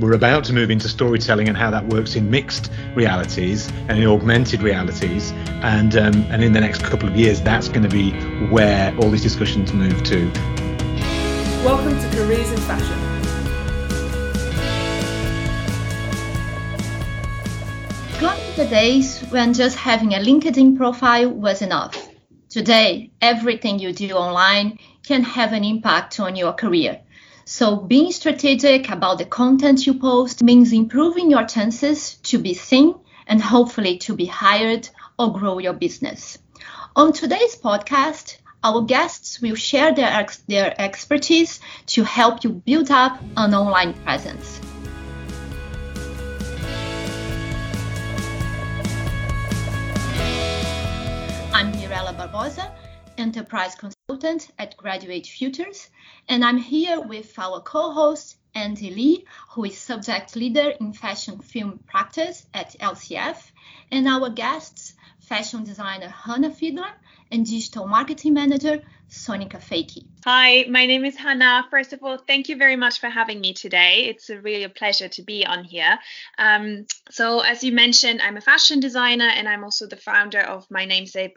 we're about to move into storytelling and how that works in mixed realities and in augmented realities. And, um, and in the next couple of years, that's going to be where all these discussions move to. Welcome to Careers in Fashion. Gone are the days when just having a LinkedIn profile was enough. Today, everything you do online can have an impact on your career. So, being strategic about the content you post means improving your chances to be seen and hopefully to be hired or grow your business. On today's podcast, our guests will share their, their expertise to help you build up an online presence. I'm Mirella Barbosa, Enterprise Consultant at Graduate Futures, and I'm here with our co-host Andy Lee, who is Subject Leader in Fashion Film Practice at LCF, and our guests, fashion designer Hannah Fiedler and Digital Marketing Manager Sonika Fakey. Hi, my name is Hannah. First of all, thank you very much for having me today. It's a really a pleasure to be on here. Um, so, as you mentioned, I'm a fashion designer and I'm also the founder of my namesake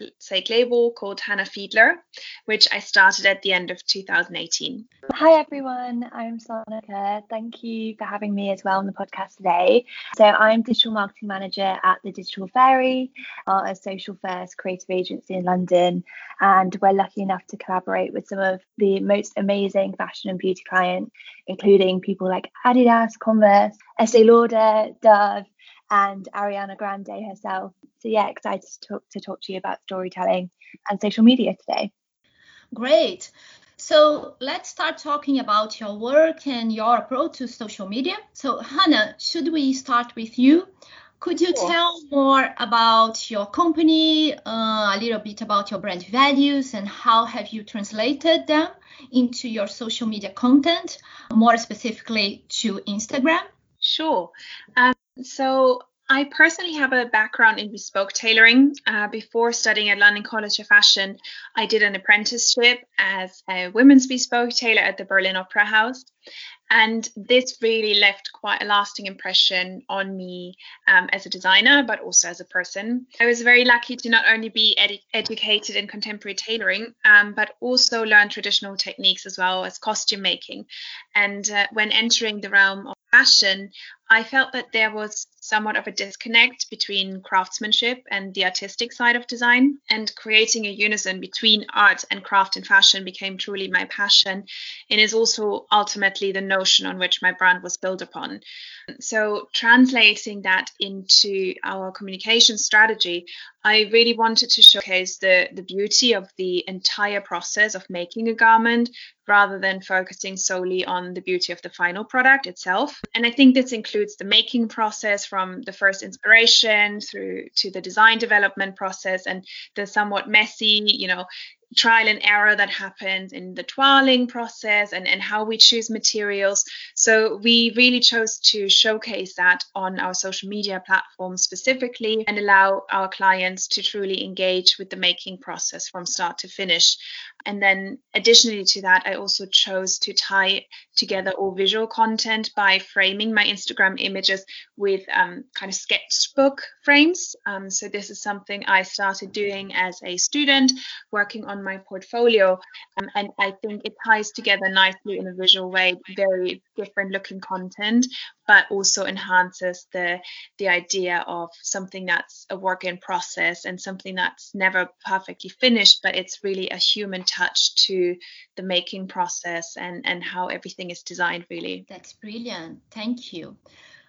label called Hannah Fiedler, which I started at the end of 2018. Hi, everyone. I'm Sonika. Thank you for having me as well on the podcast today. So, I'm digital marketing manager at the Digital Fairy, a social first creative agency in London, and we're lucky enough to collaborate with some of the most amazing fashion and beauty clients, including people like Adidas, Converse, Estee Lauder, Dove, and Ariana Grande herself. So yeah, excited to talk to talk to you about storytelling and social media today. Great. So let's start talking about your work and your approach to social media. So Hannah, should we start with you? Could you tell more about your company, uh, a little bit about your brand values, and how have you translated them into your social media content, more specifically to Instagram? Sure. Um, so I personally have a background in bespoke tailoring. Uh, before studying at London College of Fashion, I did an apprenticeship as a women's bespoke tailor at the Berlin Opera House. And this really left quite a lasting impression on me um, as a designer, but also as a person. I was very lucky to not only be edu- educated in contemporary tailoring, um, but also learn traditional techniques as well as costume making. And uh, when entering the realm of fashion, I felt that there was somewhat of a disconnect between craftsmanship and the artistic side of design. And creating a unison between art and craft and fashion became truly my passion and is also ultimately the notion on which my brand was built upon. So, translating that into our communication strategy, I really wanted to showcase the, the beauty of the entire process of making a garment rather than focusing solely on the beauty of the final product itself. And I think this includes the making process from the first inspiration through to the design development process and the somewhat messy, you know, trial and error that happens in the toiling process and, and how we choose materials. So we really chose to showcase that on our social media platforms specifically and allow our clients to truly engage with the making process from start to finish. And then additionally to that, I also chose to tie together all visual content by framing my Instagram images with um, kind of sketchbook frames. Um, so this is something I started doing as a student working on my portfolio. Um, and I think it ties together nicely in a visual way, very different looking content, but also enhances the the idea of something that's a work in process and something that's never perfectly finished, but it's really a human touch to the making process and, and how everything is designed really. That's brilliant. Thank you.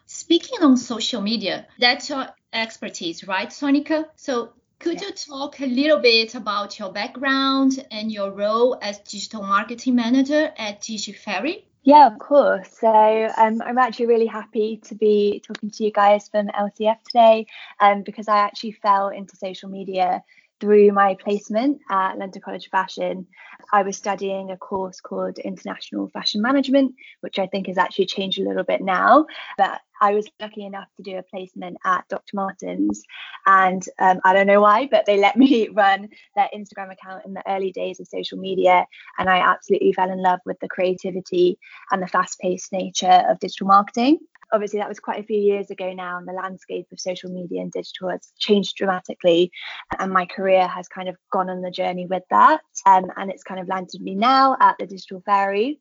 Speaking on social media, that's your expertise, right, Sonika? So could yeah. you talk a little bit about your background and your role as digital marketing manager at DigiFairy? Yeah, of course. So um, I'm actually really happy to be talking to you guys from LCF today um, because I actually fell into social media through my placement at London College of Fashion, I was studying a course called International Fashion Management, which I think has actually changed a little bit now. But I was lucky enough to do a placement at Dr. Martens. And um, I don't know why, but they let me run their Instagram account in the early days of social media. And I absolutely fell in love with the creativity and the fast paced nature of digital marketing obviously that was quite a few years ago now and the landscape of social media and digital has changed dramatically and my career has kind of gone on the journey with that um, and it's kind of landed me now at the digital fairy.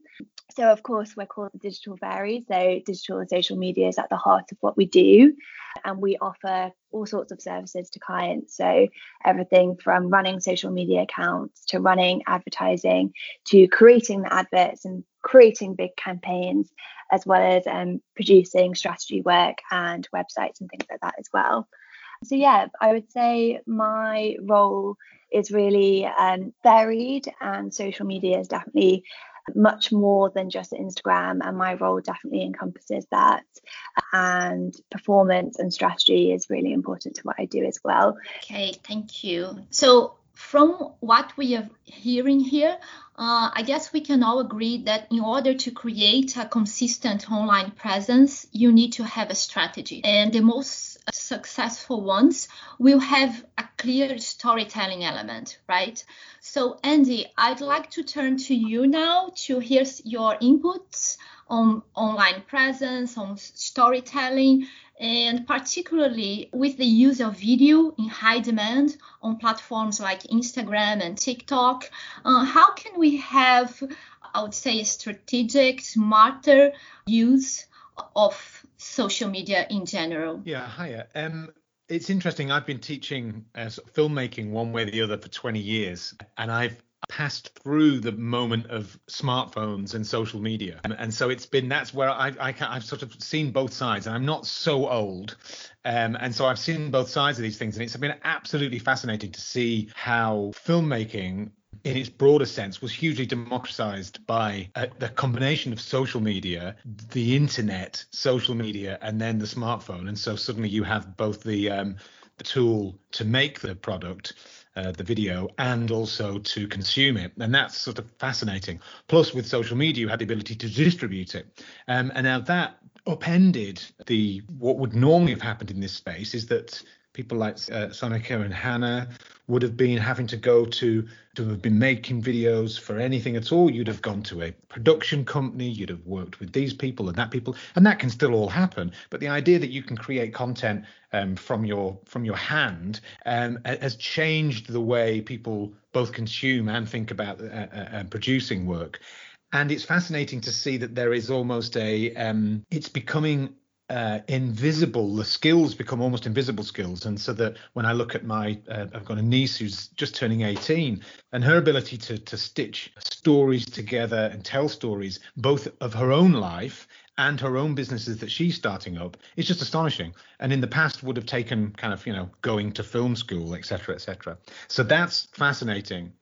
So of course we're called the digital fairy so digital and social media is at the heart of what we do and we offer all sorts of services to clients. So everything from running social media accounts to running advertising to creating the adverts and creating big campaigns as well as um, producing strategy work and websites and things like that as well so yeah i would say my role is really um, varied and social media is definitely much more than just Instagram. And my role definitely encompasses that. And performance and strategy is really important to what I do as well. Okay, thank you. So, from what we are hearing here, uh, I guess we can all agree that in order to create a consistent online presence, you need to have a strategy. And the most successful ones will have a clear storytelling element, right? So, Andy, I'd like to turn to you now to hear your inputs on online presence, on storytelling, and particularly with the use of video in high demand on platforms like Instagram and TikTok. Uh, how can we have, I would say, a strategic, smarter use of social media in general? Yeah, hiya. Um, it's interesting. I've been teaching uh, filmmaking one way or the other for 20 years, and I've passed through the moment of smartphones and social media. And, and so it's been that's where I, I have sort of seen both sides. And i'm not so old um, and so i've seen both sides of these things. And it's been absolutely fascinating to see how filmmaking in its broader sense was hugely democratized by uh, the combination of social media the internet social media and then the smartphone. And so suddenly you have both the um, the tool to make the product uh, the video and also to consume it. And that's sort of fascinating. Plus, with social media, you had the ability to distribute it. Um, and now that upended the what would normally have happened in this space is that people like uh, Sonika and Hannah would have been having to go to to have been making videos for anything at all. You'd have gone to a production company, you'd have worked with these people and that people, and that can still all happen. But the idea that you can create content um, from your from your hand um, has changed the way people both consume and think about uh, uh, uh producing work and it's fascinating to see that there is almost a um, it's becoming uh, invisible. The skills become almost invisible skills, and so that when I look at my, uh, I've got a niece who's just turning 18, and her ability to to stitch stories together and tell stories both of her own life and her own businesses that she's starting up is just astonishing. And in the past would have taken kind of you know going to film school etc etc so that's fascinating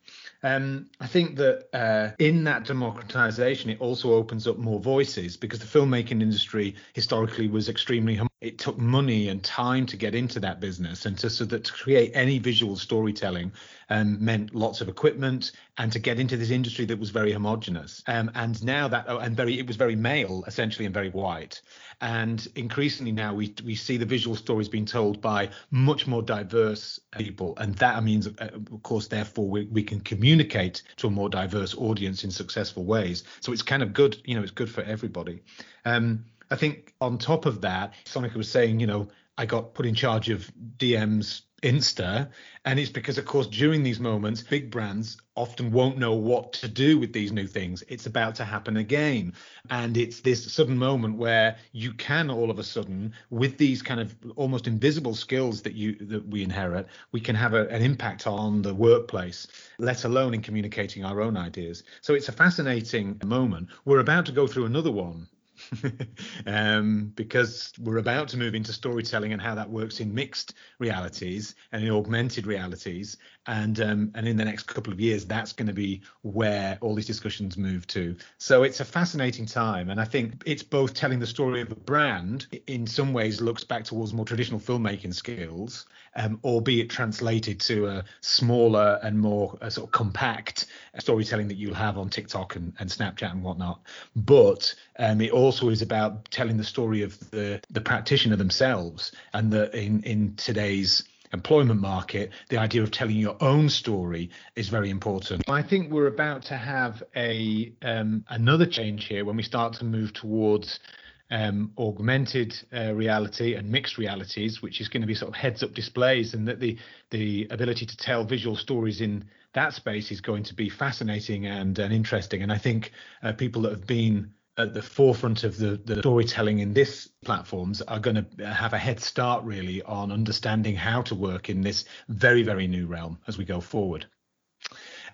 um, I think that uh, in that democratization, it also opens up more voices because the filmmaking industry historically was extremely. It took money and time to get into that business, and to so that to create any visual storytelling um, meant lots of equipment, and to get into this industry that was very homogenous. Um, and now that oh, and very it was very male essentially and very white. And increasingly now we we see the visual stories being told by much more diverse people, and that means, uh, of course, therefore we, we can communicate to a more diverse audience in successful ways. So it's kind of good, you know, it's good for everybody. Um, I think on top of that, Sonika was saying, you know, I got put in charge of DM's Insta. And it's because, of course, during these moments, big brands often won't know what to do with these new things. It's about to happen again. And it's this sudden moment where you can all of a sudden, with these kind of almost invisible skills that you that we inherit, we can have a, an impact on the workplace, let alone in communicating our own ideas. So it's a fascinating moment. We're about to go through another one um, because we're about to move into storytelling and how that works in mixed realities and in augmented realities. And um, and in the next couple of years, that's going to be where all these discussions move to. So it's a fascinating time, and I think it's both telling the story of a brand. In some ways, looks back towards more traditional filmmaking skills, um, albeit translated to a smaller and more uh, sort of compact storytelling that you'll have on TikTok and, and Snapchat and whatnot. But um, it also is about telling the story of the the practitioner themselves, and that in in today's employment market, the idea of telling your own story is very important. I think we're about to have a um, another change here when we start to move towards um, augmented uh, reality and mixed realities, which is going to be sort of heads-up displays, and that the the ability to tell visual stories in that space is going to be fascinating and, and interesting. And I think uh, people that have been at the forefront of the, the storytelling in this platforms are going to have a head start really on understanding how to work in this very very new realm as we go forward.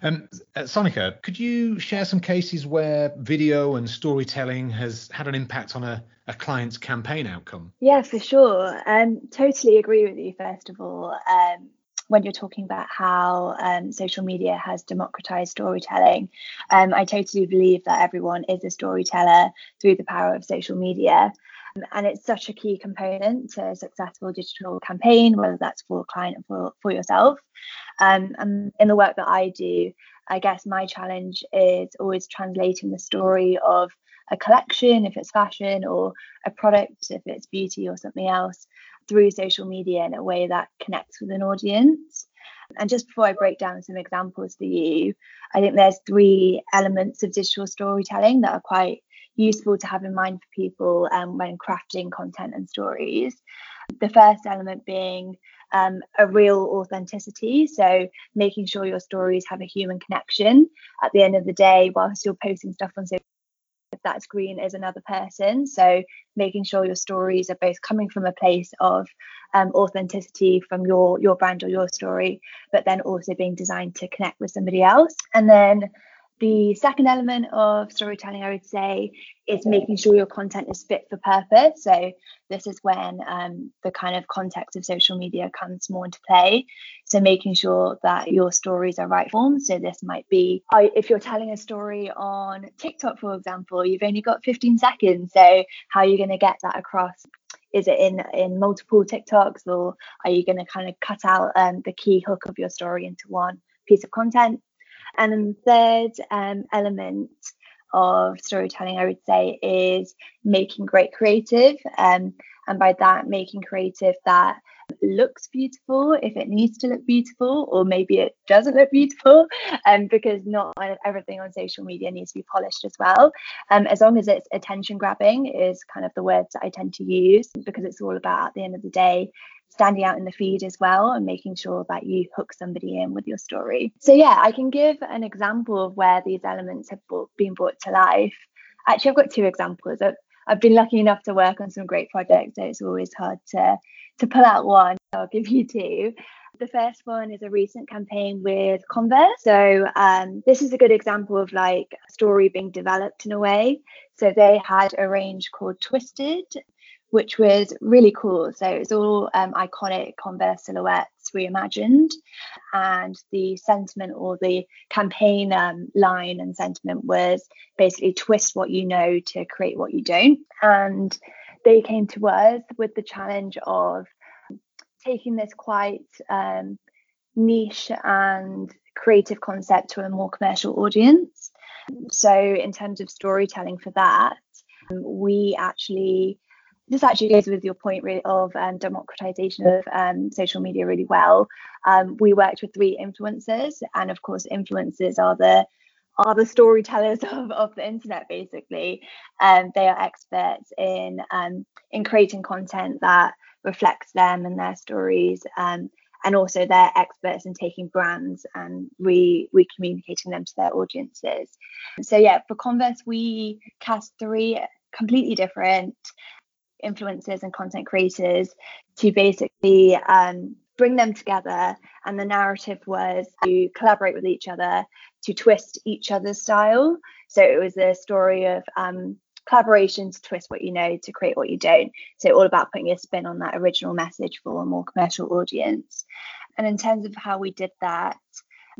Um, uh, Sonika, could you share some cases where video and storytelling has had an impact on a, a client's campaign outcome? Yeah, for sure. Um, totally agree with you, first of all. Um, when you're talking about how um, social media has democratized storytelling, um, I totally believe that everyone is a storyteller through the power of social media. And it's such a key component to a successful digital campaign, whether that's for a client or for, for yourself. Um, and in the work that I do, I guess my challenge is always translating the story of a collection, if it's fashion, or a product, if it's beauty or something else, through social media in a way that connects with an audience. And just before I break down some examples for you, I think there's three elements of digital storytelling that are quite useful to have in mind for people um, when crafting content and stories. The first element being um, a real authenticity. So, making sure your stories have a human connection. At the end of the day, whilst you're posting stuff on social that screen is another person. So making sure your stories are both coming from a place of um, authenticity from your your brand or your story, but then also being designed to connect with somebody else. And then the second element of storytelling, I would say, is making sure your content is fit for purpose. So, this is when um, the kind of context of social media comes more into play. So, making sure that your stories are right form. So, this might be if you're telling a story on TikTok, for example, you've only got 15 seconds. So, how are you going to get that across? Is it in in multiple TikToks, or are you going to kind of cut out um, the key hook of your story into one piece of content? And then the third um, element of storytelling, I would say, is making great creative. Um, and by that, making creative that looks beautiful if it needs to look beautiful, or maybe it doesn't look beautiful, um, because not everything on social media needs to be polished as well. Um, as long as it's attention grabbing, is kind of the words that I tend to use because it's all about at the end of the day standing out in the feed as well and making sure that you hook somebody in with your story. So, yeah, I can give an example of where these elements have been brought to life. Actually, I've got two examples. I've been lucky enough to work on some great projects, so it's always hard to, to pull out one. I'll give you two. The first one is a recent campaign with Converse. So um, this is a good example of like a story being developed in a way. So they had a range called Twisted, which was really cool. So it's all um, iconic Converse silhouettes reimagined, and the sentiment or the campaign um, line and sentiment was basically twist what you know to create what you don't. And they came to us with the challenge of taking this quite um, niche and creative concept to a more commercial audience. So, in terms of storytelling for that, we actually this actually goes with your point really of um, democratization of um, social media really well. Um, we worked with three influencers, and of course, influencers are the are the storytellers of, of the internet basically. Um, they are experts in um, in creating content that reflects them and their stories. Um, and also they're experts in taking brands and re re-communicating them to their audiences. So yeah, for Converse, we cast three completely different influencers and content creators to basically um, bring them together. And the narrative was to collaborate with each other, to twist each other's style. So it was a story of um, collaboration to twist what you know, to create what you don't. So all about putting a spin on that original message for a more commercial audience. And in terms of how we did that,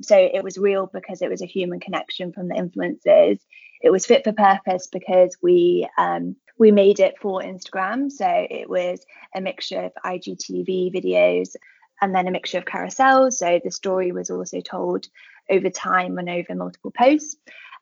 so it was real because it was a human connection from the influencers. It was fit for purpose because we um, we made it for Instagram. So it was a mixture of IGTV videos and then a mixture of carousels. So the story was also told over time and over multiple posts.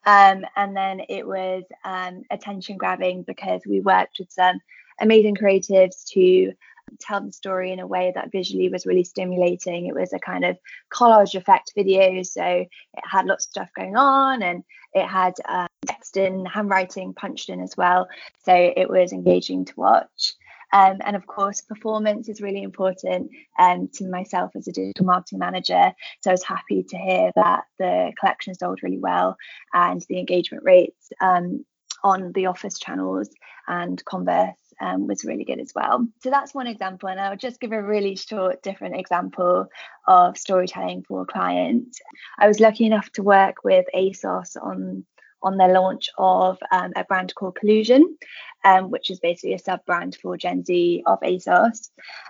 Um, and then it was um, attention grabbing because we worked with some amazing creatives to tell the story in a way that visually was really stimulating. It was a kind of collage effect video, so it had lots of stuff going on and it had uh, text and handwriting punched in as well. So it was engaging to watch. Um, and of course, performance is really important um, to myself as a digital marketing manager. So I was happy to hear that the collection sold really well and the engagement rates um, on the office channels and Converse um, was really good as well. So that's one example. And I'll just give a really short, different example of storytelling for a client. I was lucky enough to work with ASOS on on their launch of um, a brand called Collusion, um, which is basically a sub brand for Gen Z of ASOS.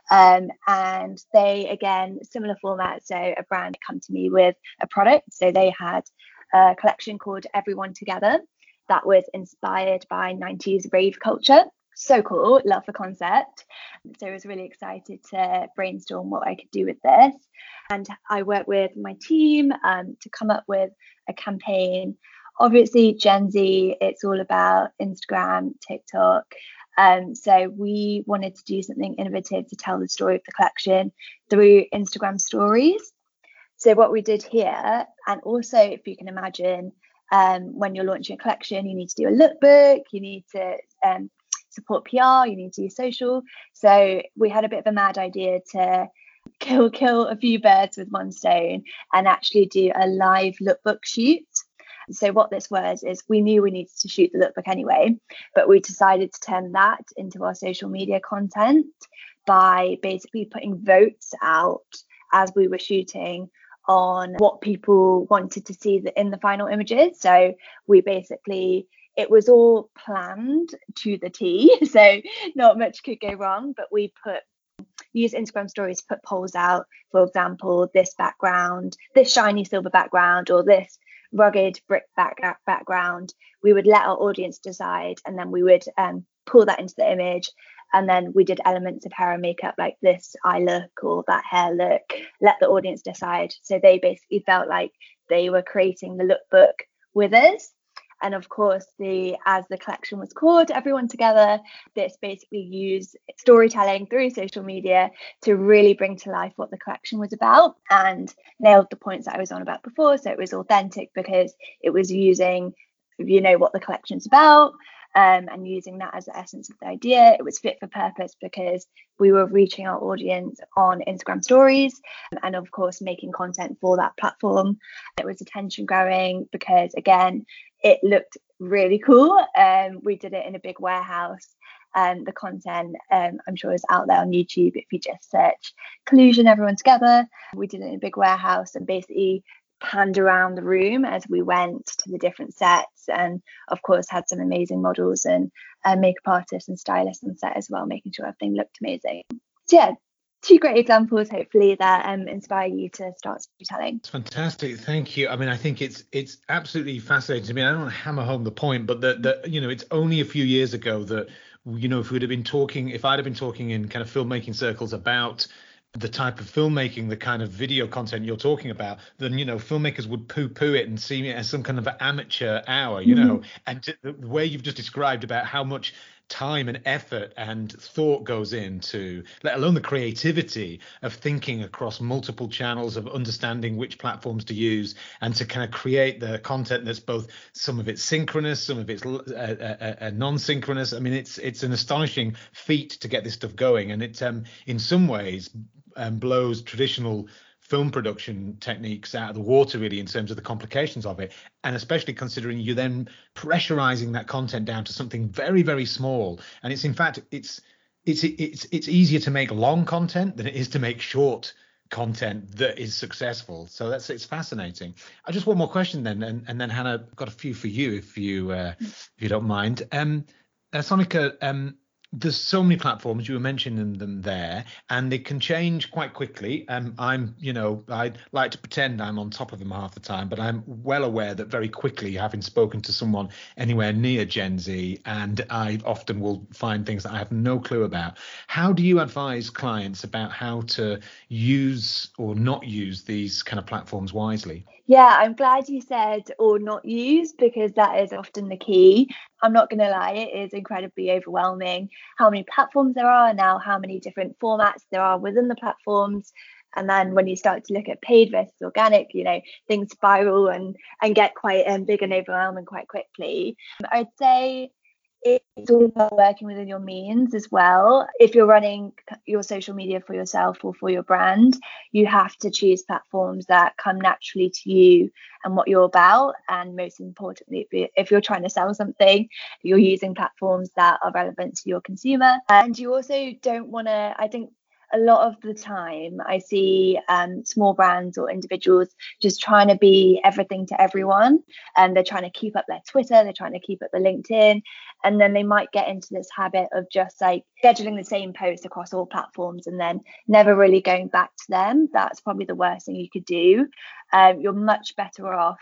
Um, and they, again, similar format. So a brand come to me with a product. So they had a collection called Everyone Together that was inspired by 90s rave culture. So cool, love the concept. So I was really excited to brainstorm what I could do with this. And I worked with my team um, to come up with a campaign obviously Gen Z, it's all about Instagram, TikTok. Um, so we wanted to do something innovative to tell the story of the collection through Instagram stories. So what we did here, and also if you can imagine, um, when you're launching a collection, you need to do a lookbook, you need to um, support PR, you need to use social. So we had a bit of a mad idea to kill kill a few birds with one stone and actually do a live lookbook shoot. So what this was is we knew we needed to shoot the lookbook anyway, but we decided to turn that into our social media content by basically putting votes out as we were shooting on what people wanted to see in the final images. So we basically it was all planned to the T, so not much could go wrong. But we put use Instagram stories to put polls out. For example, this background, this shiny silver background, or this rugged brick back, background, we would let our audience decide and then we would um, pull that into the image. And then we did elements of hair and makeup like this eye look or that hair look, let the audience decide. So they basically felt like they were creating the lookbook with us and of course the as the collection was called everyone together this basically used storytelling through social media to really bring to life what the collection was about and nailed the points that i was on about before. So it was authentic because it was using you know what the collection's about um, and using that as the essence of the idea. It was fit for purpose because we were reaching our audience on Instagram stories and, of course, making content for that platform. It was attention growing because, again, it looked really cool. Um, we did it in a big warehouse. And the content, um, I'm sure, is out there on YouTube if you just search collusion, everyone together. We did it in a big warehouse and basically panned around the room as we went to the different sets and of course had some amazing models and uh, makeup artists and stylists on set as well making sure everything looked amazing. So yeah two great examples hopefully that um, inspire you to start storytelling. It's fantastic. Thank you. I mean i think it's it's absolutely fascinating to me. I don't want to hammer home the point but that that you know it's only a few years ago that you know if we'd have been talking if i'd have been talking in kind of filmmaking circles about the type of filmmaking, the kind of video content you're talking about, then you know filmmakers would poo-poo it and see it as some kind of amateur hour, you mm-hmm. know. And the way you've just described about how much time and effort and thought goes into, let alone the creativity of thinking across multiple channels, of understanding which platforms to use, and to kind of create the content that's both some of it's synchronous, some of it's uh, uh, uh, non-synchronous. I mean, it's it's an astonishing feat to get this stuff going, and it's um, in some ways um, blows traditional film production techniques out of the water really in terms of the complications of it. And especially considering you're then pressurizing that content down to something very very small. And it's in fact it's it's it's it's easier to make long content than it is to make short content that is successful. So that's it's fascinating. I just one more question then and, and then hannah I've got a few for you if you uh, if you don't mind. Um uh, sonika um there's so many platforms you were mentioning them there and they can change quite quickly um, i'm you know i like to pretend i'm on top of them half the time but i'm well aware that very quickly having spoken to someone anywhere near gen z and i often will find things that i have no clue about how do you advise clients about how to use or not use these kind of platforms wisely yeah, I'm glad you said or not use because that is often the key. I'm not going to lie, it is incredibly overwhelming how many platforms there are now, how many different formats there are within the platforms. And then when you start to look at paid versus organic, you know, things spiral and and get quite um, big and overwhelming quite quickly. I'd say it's all about working within your means as well. If you're running your social media for yourself or for your brand, you have to choose platforms that come naturally to you and what you're about. And most importantly, if you're trying to sell something, you're using platforms that are relevant to your consumer. And you also don't want to, I think a lot of the time I see um, small brands or individuals just trying to be everything to everyone. And they're trying to keep up their Twitter, they're trying to keep up the LinkedIn. And then they might get into this habit of just like scheduling the same post across all platforms and then never really going back to them. That's probably the worst thing you could do. Um, you're much better off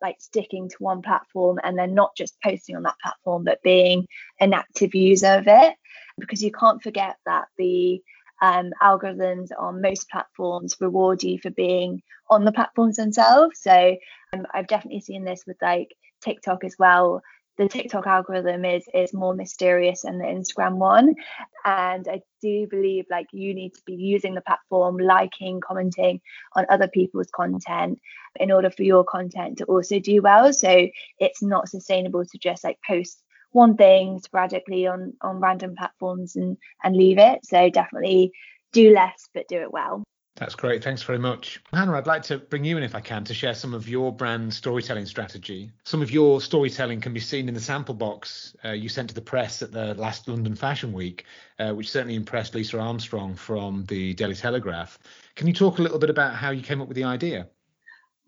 like sticking to one platform and then not just posting on that platform, but being an active user of it. Because you can't forget that the um, algorithms on most platforms reward you for being on the platforms themselves. So um, I've definitely seen this with like TikTok as well. The TikTok algorithm is is more mysterious than the Instagram one, and I do believe like you need to be using the platform, liking, commenting on other people's content in order for your content to also do well. So it's not sustainable to just like post one thing sporadically on on random platforms and and leave it. So definitely do less but do it well. That's great. Thanks very much. Hannah, I'd like to bring you in, if I can, to share some of your brand storytelling strategy. Some of your storytelling can be seen in the sample box uh, you sent to the press at the last London Fashion Week, uh, which certainly impressed Lisa Armstrong from the Daily Telegraph. Can you talk a little bit about how you came up with the idea?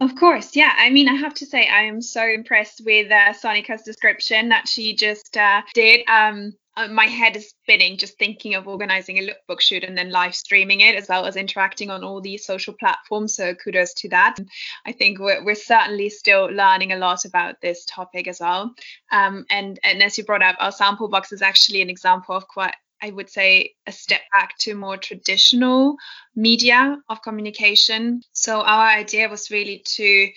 Of course, yeah. I mean, I have to say, I am so impressed with uh, Sonika's description that she just uh, did. Um, uh, my head is spinning just thinking of organizing a lookbook shoot and then live streaming it as well as interacting on all these social platforms. So kudos to that. I think we're, we're certainly still learning a lot about this topic as well. Um, and, and as you brought up, our sample box is actually an example of quite I would say, a step back to more traditional media of communication. So, our idea was really to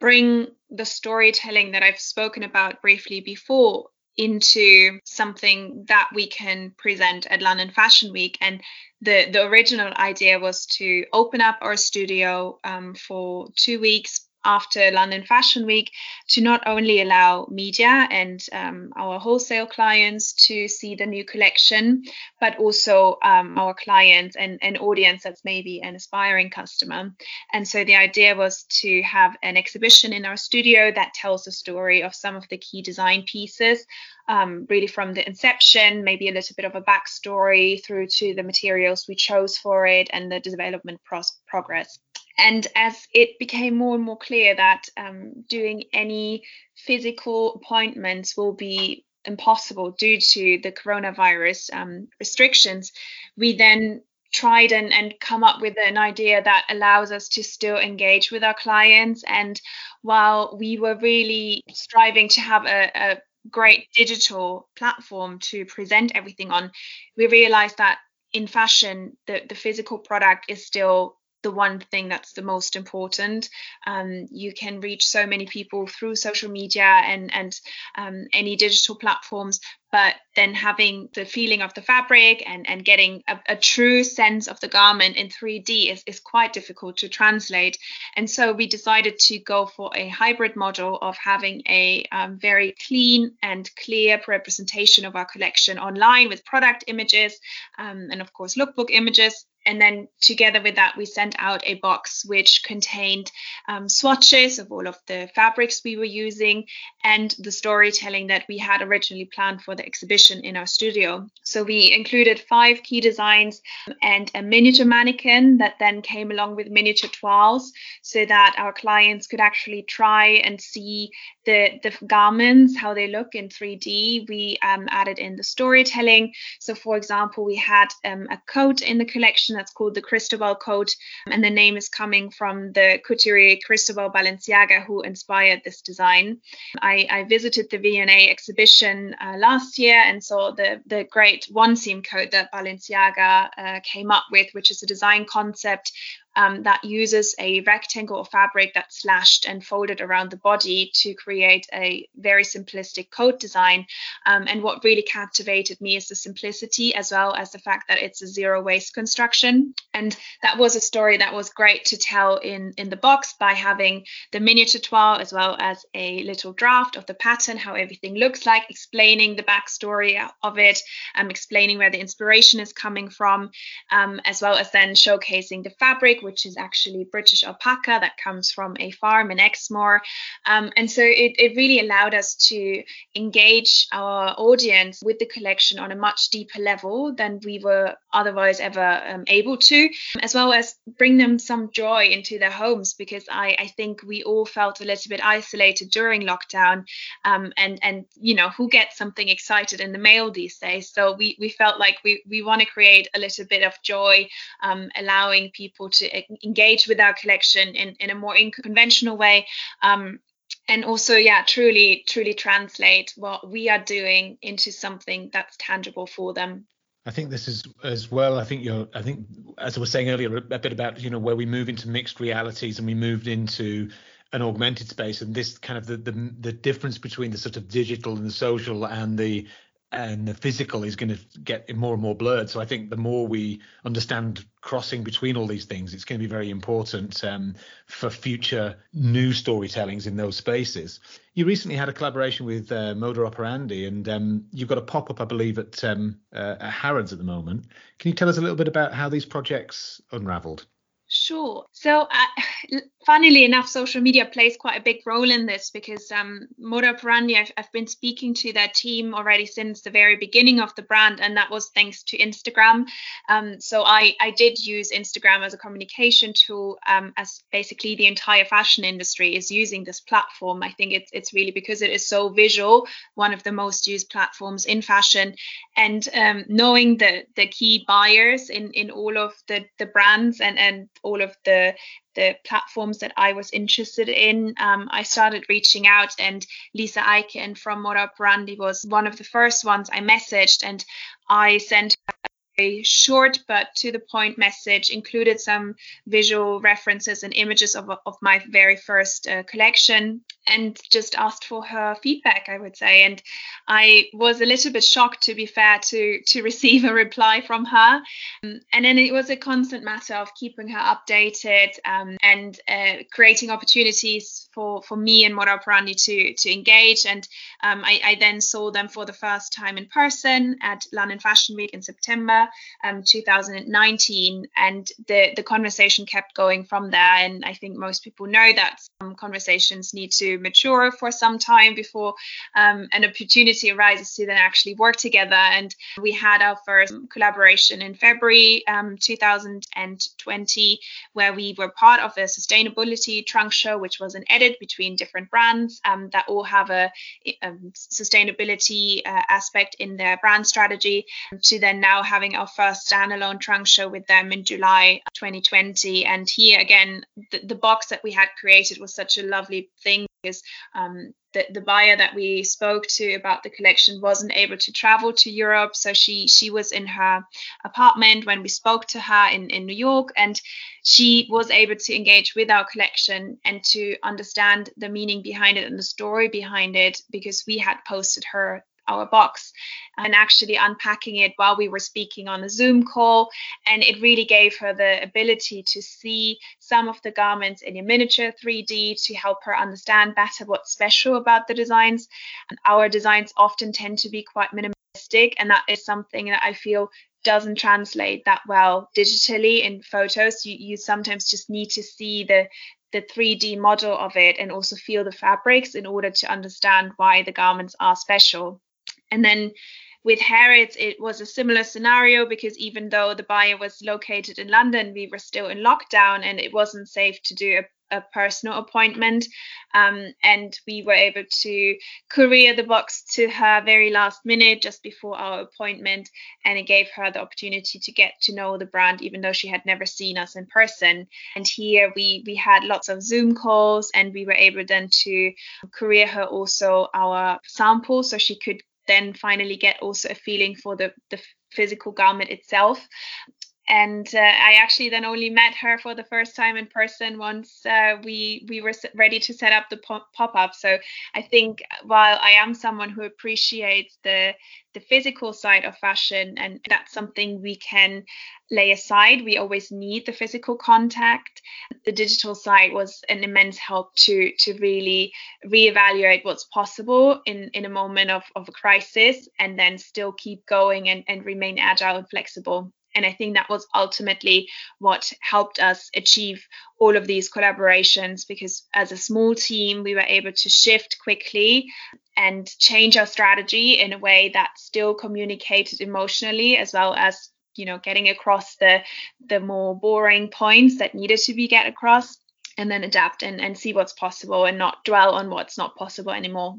bring the storytelling that I've spoken about briefly before into something that we can present at London Fashion Week. And the, the original idea was to open up our studio um, for two weeks after London Fashion Week to not only allow media and um, our wholesale clients to see the new collection, but also um, our clients and an audience that's maybe an aspiring customer. And so the idea was to have an exhibition in our studio that tells the story of some of the key design pieces. Um, really from the inception, maybe a little bit of a backstory through to the materials we chose for it and the development pros- progress. And as it became more and more clear that um, doing any physical appointments will be impossible due to the coronavirus um, restrictions, we then tried and, and come up with an idea that allows us to still engage with our clients. And while we were really striving to have a, a great digital platform to present everything on, we realized that in fashion, the, the physical product is still the one thing that's the most important. Um, you can reach so many people through social media and and um, any digital platforms, but then having the feeling of the fabric and, and getting a, a, true sense of the garment in 3D is, is quite difficult to translate. And so we decided to go for a hybrid model of having a um, very clean and clear representation of our collection online with product images um, and, of course, lookbook images and then together with that we sent out a box which contained um, swatches of all of the fabrics we were using and the storytelling that we had originally planned for the exhibition in our studio. So we included five key designs and a miniature mannequin that then came along with miniature toiles so that our clients could actually try and see the, the garments how they look in 3d we um, added in the storytelling. So for example we had um, a coat in the collection collection that's called the Cristobal coat. And the name is coming from the couturier Cristobal Balenciaga, who inspired this design. I, I visited the V&A exhibition uh, last year and saw the, the great one seam coat that Balenciaga uh, came up with, which is a design concept um, that uses a rectangle of fabric that's slashed and folded around the body to create a very simplistic coat design. Um, and what really captivated me is the simplicity as well as the fact that it's a zero waste construction. And that was a story that was great to tell in, in the box by having the miniature toile as well as a little draft of the pattern, how everything looks like, explaining the backstory of it, um, explaining where the inspiration is coming from, um, as well as then showcasing the fabric, which is actually British alpaca that comes from a farm in Exmoor. Um, and so it, it really allowed us to engage our audience with the collection on a much deeper level than we were otherwise ever um, able to, as well as bring them some joy into their homes because I, I think we all felt a little bit isolated during lockdown. Um, and and you know who gets something excited in the mail these days? So we we felt like we we want to create a little bit of joy, um, allowing people to engage with our collection in in a more unconventional way. Um, and also yeah truly truly translate what we are doing into something that's tangible for them I think this is as well. I think you're. I think as I was saying earlier, a bit about you know where we move into mixed realities and we moved into an augmented space, and this kind of the the, the difference between the sort of digital and the social and the and the physical is going to get more and more blurred. So I think the more we understand crossing between all these things, it's going to be very important um, for future new storytellings in those spaces. You recently had a collaboration with uh, Moda Operandi, and um, you've got a pop up, I believe, at, um, uh, at Harrods at the moment. Can you tell us a little bit about how these projects unravelled? Sure. So, uh, funnily enough, social media plays quite a big role in this because um, Moda Operandi, I've, I've been speaking to their team already since the very beginning of the brand, and that was thanks to Instagram. Um, so, I, I did use Instagram as a communication tool, um, as basically the entire fashion industry is using this platform. I think it's, it's really because it is so visual, one of the most used platforms in fashion, and um, knowing the, the key buyers in, in all of the, the brands and, and all of the the platforms that I was interested in. Um, I started reaching out, and Lisa Aiken from Moda Operandi was one of the first ones I messaged, and I sent a short but to the point message included some visual references and images of, of my very first uh, collection and just asked for her feedback i would say. And i was a little bit shocked to be fair to to receive a reply from her. Um, and then it was a constant matter of keeping her updated um, and uh, creating opportunities for for me and Moda Operandi to to engage. And um, I, I, then saw them for the first time in person at London Fashion Week in September um, 2019 and the the conversation kept going from there and I think most people know that some conversations need to mature for some time before um, an opportunity arises to then actually work together. And we had our first collaboration in February um, 2020, where we were part of a sustainability trunk show, which was an edit between different brands um, that all have a, a um, sustainability uh, aspect in their brand strategy. To then now having our first standalone trunk show with them in July 2020. And here again, the, the box that we had created was such a lovely thing because um, the, the buyer that we spoke to about the collection wasn't able to travel to Europe. So she she was in her apartment when we spoke to her in, in New York and she was able to engage with our collection and to understand the meaning behind it and the story behind it because we had posted her our box and actually unpacking it while we were speaking on a Zoom call. And it really gave her the ability to see some of the garments in a miniature 3D to help her understand better what's special about the designs. And our designs often tend to be quite minimalistic, and that is something that I feel doesn't translate that well digitally in photos. You, you sometimes just need to see the the 3D model of it and also feel the fabrics in order to understand why the garments are special. And then with Harrods, it was a similar scenario because even though the buyer was located in London, we were still in lockdown and it wasn't safe to do a, a personal appointment. Um, and we were able to courier the box to her very last minute just before our appointment. And it gave her the opportunity to get to know the brand, even though she had never seen us in person. And here we, we had lots of Zoom calls and we were able then to courier her also our sample so she could then finally get also a feeling for the, the physical garment itself and uh, I actually then only met her for the first time in person once uh, we we were ready to set up the pop up. So I think while I am someone who appreciates the the physical side of fashion, and that's something we can lay aside. We always need the physical contact. The digital side was an immense help to to really reevaluate what's possible in in a moment of of a crisis, and then still keep going and and remain agile and flexible. And I think that was ultimately what helped us achieve all of these collaborations because as a small team, we were able to shift quickly and change our strategy in a way that still communicated emotionally as well as you know getting across the the more boring points that needed to be get across and then adapt and, and see what's possible and not dwell on what's not possible anymore.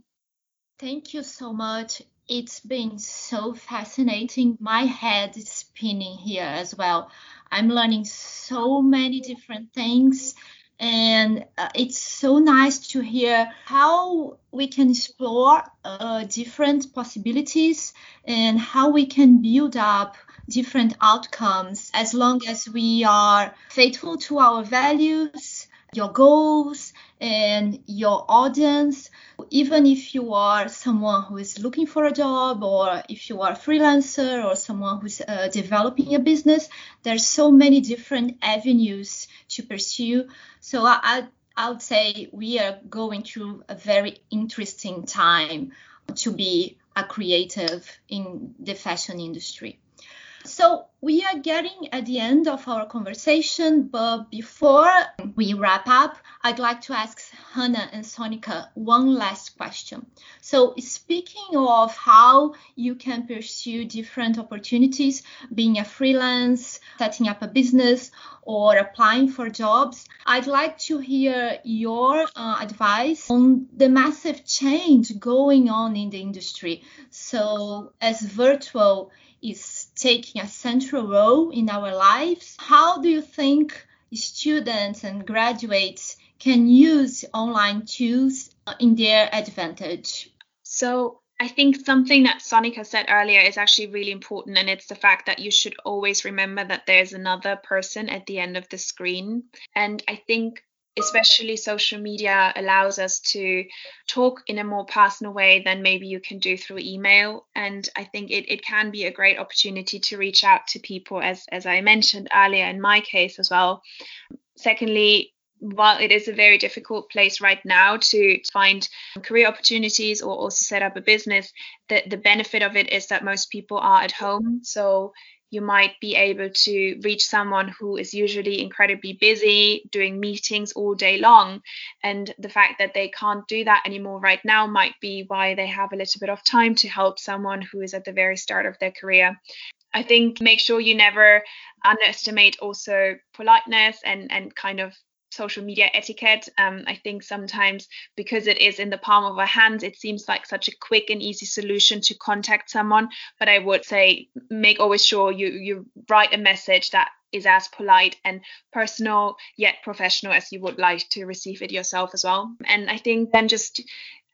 Thank you so much it's been so fascinating. My head is spinning here as well. I'm learning so many different things. And uh, it's so nice to hear how we can explore uh, different possibilities and how we can build up different outcomes as long as we are faithful to our values, your goals, and your audience even if you are someone who is looking for a job or if you are a freelancer or someone who's uh, developing a business there's so many different avenues to pursue. So I, I, I would say we are going through a very interesting time to be a creative in the fashion industry. So we are getting at the end of our conversation, but before we wrap up, I'd like to ask Hannah and Sonika one last question. So speaking of how you can pursue different opportunities, being a freelance, setting up a business, or applying for jobs, I'd like to hear your uh, advice on the massive change going on in the industry. So as virtual is taking a central role in our lives. How do you think students and graduates can use online tools in their advantage? So, I think something that Sonika said earlier is actually really important, and it's the fact that you should always remember that there's another person at the end of the screen. And I think especially social media allows us to talk in a more personal way than maybe you can do through email and i think it, it can be a great opportunity to reach out to people as as i mentioned earlier in my case as well secondly while it is a very difficult place right now to find career opportunities or also set up a business, the, the benefit of it is that most people are at home. So you might be able to reach someone who is usually incredibly busy doing meetings all day long. And the fact that they can't do that anymore right now might be why they have a little bit of time to help someone who is at the very start of their career. I think make sure you never underestimate also politeness and and kind of social media etiquette. Um, I think sometimes because it is in the palm of our hands, it seems like such a quick and easy solution to contact someone. But I would say make always sure you you write a message that is as polite and personal yet professional as you would like to receive it yourself as well. And I think then just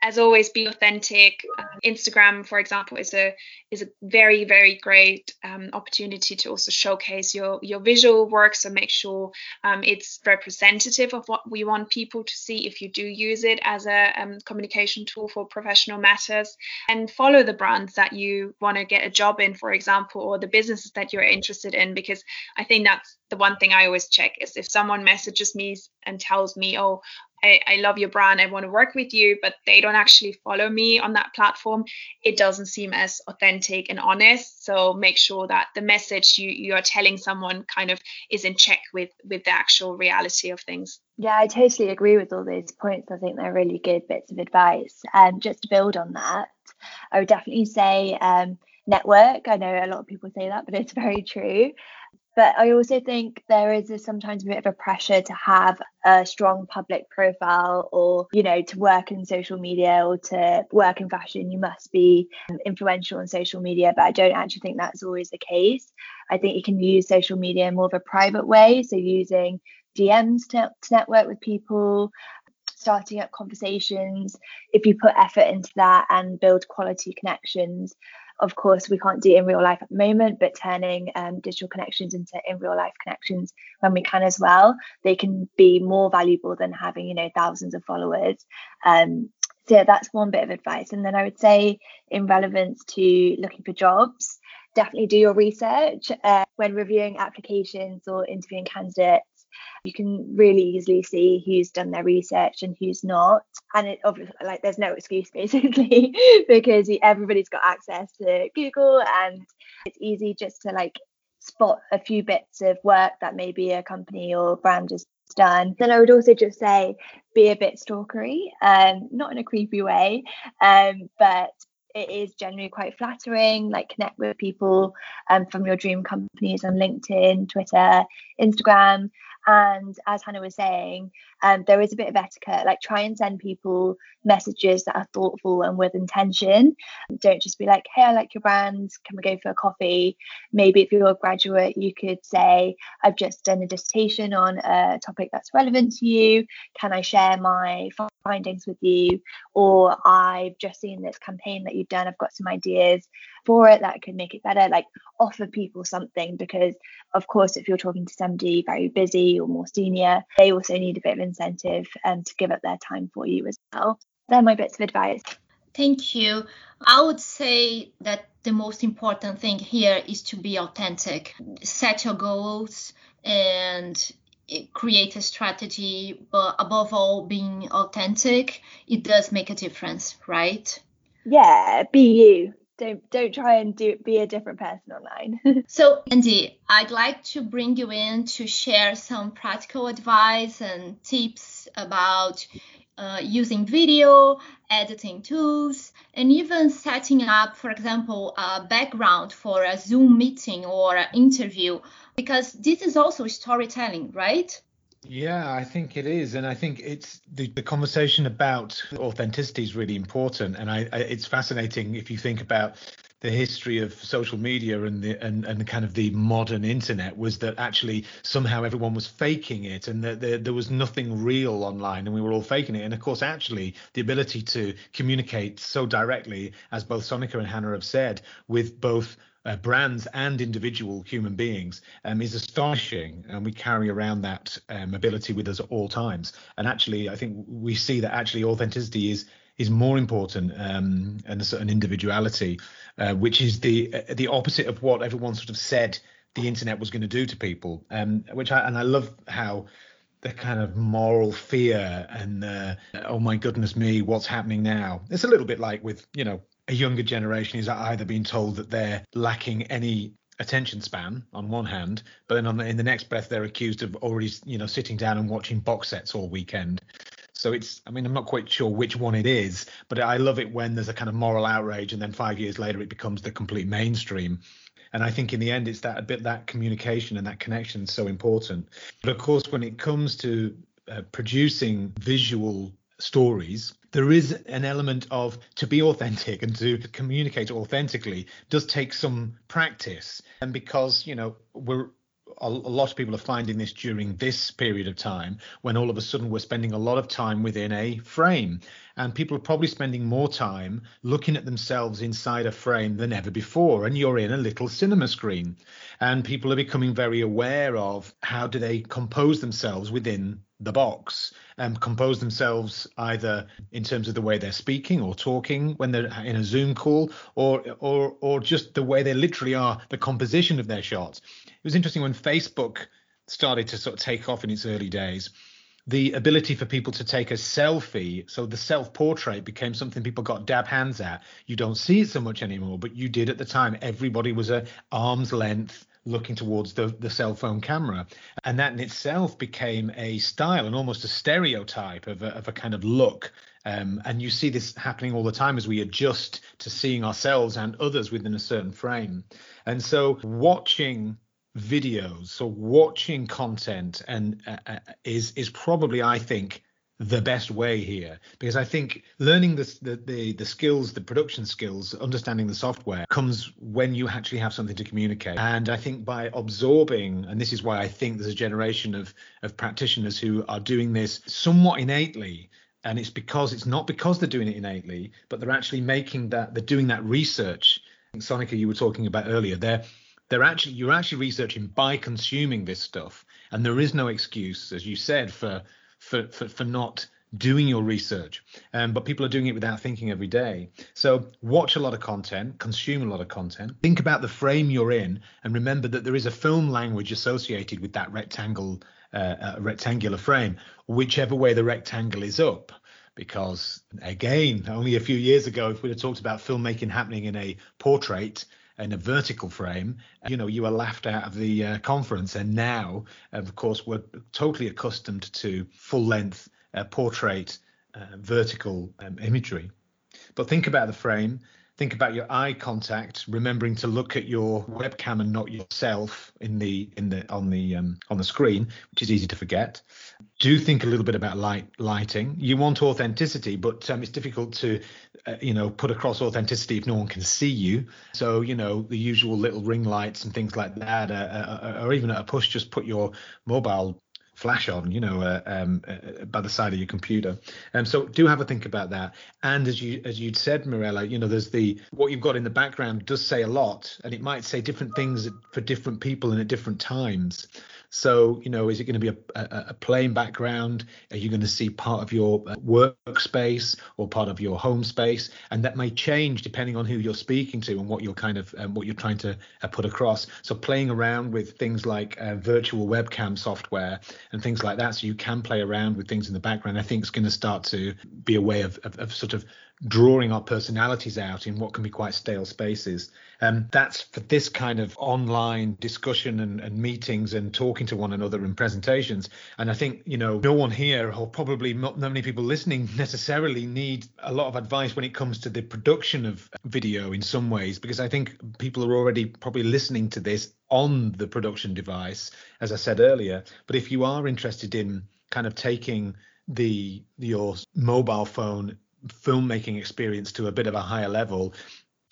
as always be authentic. Um, instagram for example is a is a very very great um, opportunity to also showcase your your visual work. So make sure um, it's representative of what we want people to see if you do use it as a um, communication tool for professional matters. And follow the brands that you want to get a job in for example or the businesses that you're interested in because i think that's the one thing i always check is if someone messages me and tells me oh I, I love your brand, I want to work with you, but they don't actually follow me on that platform, it doesn't seem as authentic and honest. So make sure that the message you, you are telling someone kind of is in check with with the actual reality of things. Yeah, I totally agree with all those points. I think they're really good bits of advice. And um, just to build on that, I would definitely say um, network. I know a lot of people say that, but it's very true. But I also think there is a, sometimes a bit of a pressure to have a strong public profile or, you know, to work in social media or to work in fashion, you must be influential on social media. But I don't actually think that's always the case. I think you can use social media in more of a private way. So using DMs to, to network with people, starting up conversations, if you put effort into that and build quality connections, of course, we can't do in real life at the moment, but turning um, digital connections into in real life connections when we can as well, they can be more valuable than having, you know, thousands of followers. Um, so yeah, that's one bit of advice. And then I would say, in relevance to looking for jobs, definitely do your research uh, when reviewing applications or interviewing candidates you can really easily see who's done their research and who's not. And it obviously like there's no excuse basically because everybody's got access to google and it's easy just to like spot a few bits of work that maybe a company or brand has done. Then i would also just say be a bit stalkery um not in a creepy way um but it is generally quite flattering like connect with people um, from your dream companies on linkedin twitter instagram and as Hannah was saying, um, there is a bit of etiquette. Like try and send people messages that are thoughtful and with intention. Don't just be like, hey, I like your brand. Can we go for a coffee? Maybe if you're a graduate, you could say, I've just done a dissertation on a topic that's relevant to you. Can I share my findings with you? Or I've just seen this campaign that you've done. I've got some ideas for it that could make it better. Like offer people something because, of course, if you're talking to somebody very busy or more senior, they also need a bit of incentive um, to give up their time for you as well. They're my bits of advice. Thank you. I would say that the most important thing here is to be authentic. Set your goals and create a strategy, but above all, being authentic, it does make a difference, right? Yeah, be you don't don't try and do be a different person online. so Andy, I'd like to bring you in to share some practical advice and tips about uh, using video, editing tools, and even setting up, for example, a background for a Zoom meeting or an interview, because this is also storytelling, right? Yeah, I think it is, and I think it's the, the conversation about authenticity is really important, and I, I, it's fascinating if you think about the history of social media and the and, and kind of the modern internet was that actually somehow everyone was faking it and that there, there was nothing real online and we were all faking it. And of course actually the ability to communicate so directly as both Sonika and Hannah have said with both uh, brands and individual human beings um, is astonishing, and we carry around that um, ability with us at all times. And actually, I think we see that actually authenticity is is more important um, and a certain individuality, uh, which is the uh, the opposite of what everyone sort of said the internet was going to do to people. Um, which I and I love how the kind of moral fear and uh, oh my goodness me, what's happening now? It's a little bit like with you know a younger generation is either being told that they're lacking any attention span on one hand, but then on the, in the next breath they're accused of already you know sitting down and watching box sets all weekend. So it's I mean I'm not quite sure which one it is, but I love it when there's a kind of moral outrage and then five years later it becomes the complete mainstream. And I think in the end it's that a bit that communication and that connection is so important. But of course when it comes to uh, producing visual stories there is an element of to be authentic and to communicate authentically does take some practice. And because you know we're a lot of people are finding this during this period of time when all of a sudden we're spending a lot of time within a frame and people are probably spending more time looking at themselves inside a frame than ever before and you're in a little cinema screen and people are becoming very aware of how do they compose themselves within the box and um, compose themselves either in terms of the way they're speaking or talking when they're in a zoom call or or or just the way they literally are the composition of their shots it was interesting when Facebook started to sort of take off in its early days. The ability for people to take a selfie, so the self portrait became something people got dab hands at. You don't see it so much anymore, but you did at the time. Everybody was at arm's length looking towards the, the cell phone camera. And that in itself became a style and almost a stereotype of a, of a kind of look. Um, and you see this happening all the time as we adjust to seeing ourselves and others within a certain frame. And so watching videos so watching content and uh, uh, is is probably i think the best way here because i think learning the, the, the the skills the production skills understanding the software comes when you actually have something to communicate and i think by absorbing and this is why i think there's a generation of of practitioners who are doing this somewhat innately and it's because it's not because they're doing it innately, but they're actually making that they're doing that research. Sonika, you were talking about earlier. They're they're actually you're actually researching by consuming this stuff, and there is no excuse, as you said, for for for, for not doing your research. Um, but people are doing it without thinking every day. So watch a lot of content, consume a lot of content, think about the frame you're in, and remember that there is a film language associated with that rectangle, uh, uh, rectangular frame, whichever way the rectangle is up. Because again, only a few years ago, if we'd have talked about filmmaking happening in a portrait, in a vertical frame, you know, you were laughed out of the uh, conference. And now, of course, we're totally accustomed to full length uh, portrait uh, vertical um, imagery. But think about the frame, think about your eye contact, remembering to look at your webcam and not yourself in the in the on the um, on the screen, which is easy to forget. Do think a little bit about light lighting. You want authenticity, but um, it's difficult to uh, you know put across authenticity if no one can see you. So you know the usual little ring lights and things like that, uh, uh, or even at a push, just put your mobile flash on, you know, uh, um, uh, by the side of your computer. Um, so do have a think about that. And as you as you'd said, Mirella, you know, there's the what you've got in the background does say a lot, and it might say different things for different people and at different times. So, you know, is it going to be a, a, a plain background? Are you going to see part of your uh, workspace or part of your home space? And that may change depending on who you're speaking to and what you're kind of um, what you're trying to uh, put across. So, playing around with things like uh, virtual webcam software and things like that, so you can play around with things in the background. I think is going to start to be a way of, of, of sort of drawing our personalities out in what can be quite stale spaces. Um, that's for this kind of online discussion and, and, meetings and talking to one another in presentations. And I think, you know, no one here or probably not many people listening necessarily need a lot of advice when it comes to the production of video in some ways, because I think people are already probably listening to this on the production device, as I said earlier. But if you are interested in kind of taking the your mobile phone filmmaking experience to a bit of a higher level.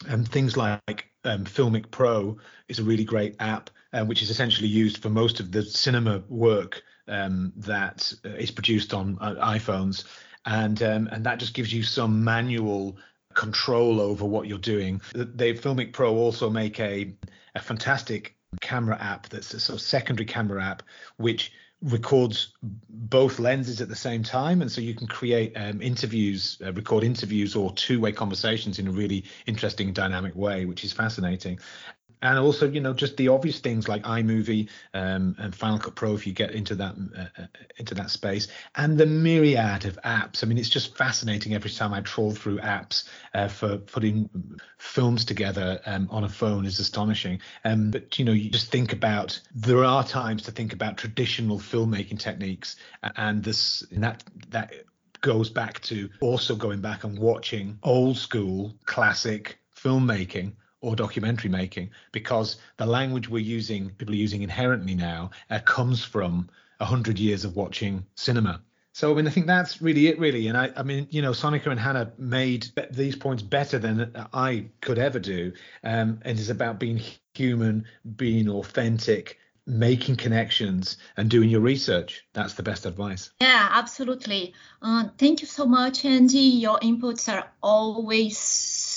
And things like um, Filmic Pro is a really great app, uh, which is essentially used for most of the cinema work um, that uh, is produced on uh, iPhones, and um, and that just gives you some manual control over what you're doing. They Filmic Pro also make a a fantastic camera app that's a sort of secondary camera app, which records both lenses at the same time and so you can create um, interviews uh, record interviews or two-way conversations in a really interesting dynamic way which is fascinating and also you know just the obvious things like iMovie um, and Final Cut Pro if you get into that uh, uh, into that space, and the myriad of apps. I mean, it's just fascinating every time I trawl through apps uh, for putting films together um, on a phone is astonishing. Um, but you know, you just think about there are times to think about traditional filmmaking techniques, and this and that that goes back to also going back and watching old school classic filmmaking or documentary making because the language we're using, people are using inherently now, uh, comes from a hundred years of watching cinema. So I mean, I think that's really it, really. And I, I mean, you know, Sonika and Hannah made these points better than I could ever do. Um, and it's about being human, being authentic, making connections and doing your research. That's the best advice. Yeah, absolutely. Uh, thank you so much, Andy. Your inputs are always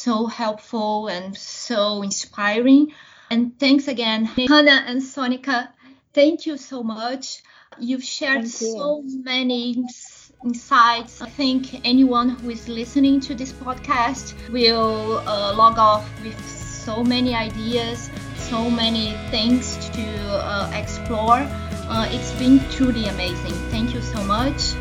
so helpful and so inspiring. And thanks again, Hannah and Sonika. Thank you so much. You've shared you. so many insights. I think anyone who is listening to this podcast will uh, log off with so many ideas, so many things to uh, explore. Uh, it's been truly amazing. Thank you so much.